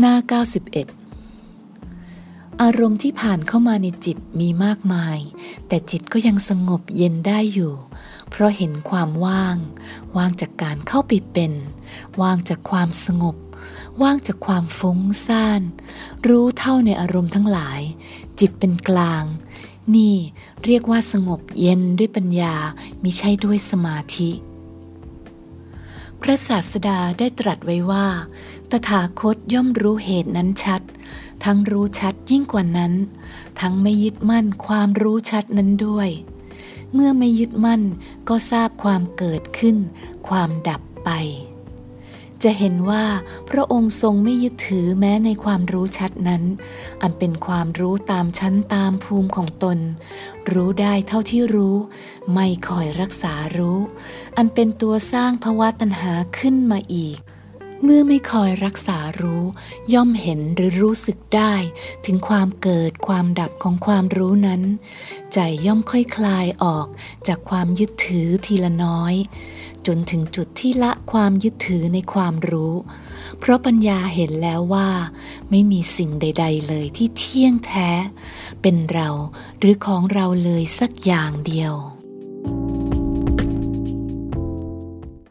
หน้า 91 อารมณ์ที่ผ่านเข้ามาในจิตมีมากมาย แต่จิตก็ยังสงบเย็นได้อยู่ เพราะเห็นความว่าง ว่างจากการเข้าไปเป็น ว่างจากความสงบ ว่างจากความฟุ้งซ่าน รู้เท่าในอารมณ์ทั้งหลาย จิตเป็นกลาง นี่เรียกว่าสงบเย็นด้วยปัญญามิใช่ด้วยสมาธิ พระศาสดาได้ตรัสไว้ว่า ตถาคตย่อมรู้เหตุนั้นชัด ทั้งรู้ชัดยิ่งกว่านั้น ทั้งไม่ยึดมั่นความรู้ชัดนั้นด้วย เมื่อไม่ยึดมั่นก็ทราบความเกิดขึ้น ความดับไป จะเห็นว่าพระองค์ทรงไม่ยึดถือแม้ในความรู้ชัดนั้น อันเป็นความรู้ตามชั้นตามภูมิของตน รู้ได้เท่าที่รู้ ไม่คอยรักษารู้ อันเป็นตัวสร้างภาวะตัณหาขึ้นมาอีก เมื่อไม่คอยรักษารู้ ย่อมเห็นหรือรู้สึกได้ ถึงความเกิดความดับของความรู้นั้น ใจย่อมค่อยคลายออกจากความยึดถือทีละน้อย จนถึงจุดที่ละความยึดถือในความรู้ เพราะปัญญาเห็นแล้วว่า ไม่มีสิ่งใด ๆ เลยที่เที่ยงแท้ เป็นเราหรือของเราเลยสักอย่างเดียว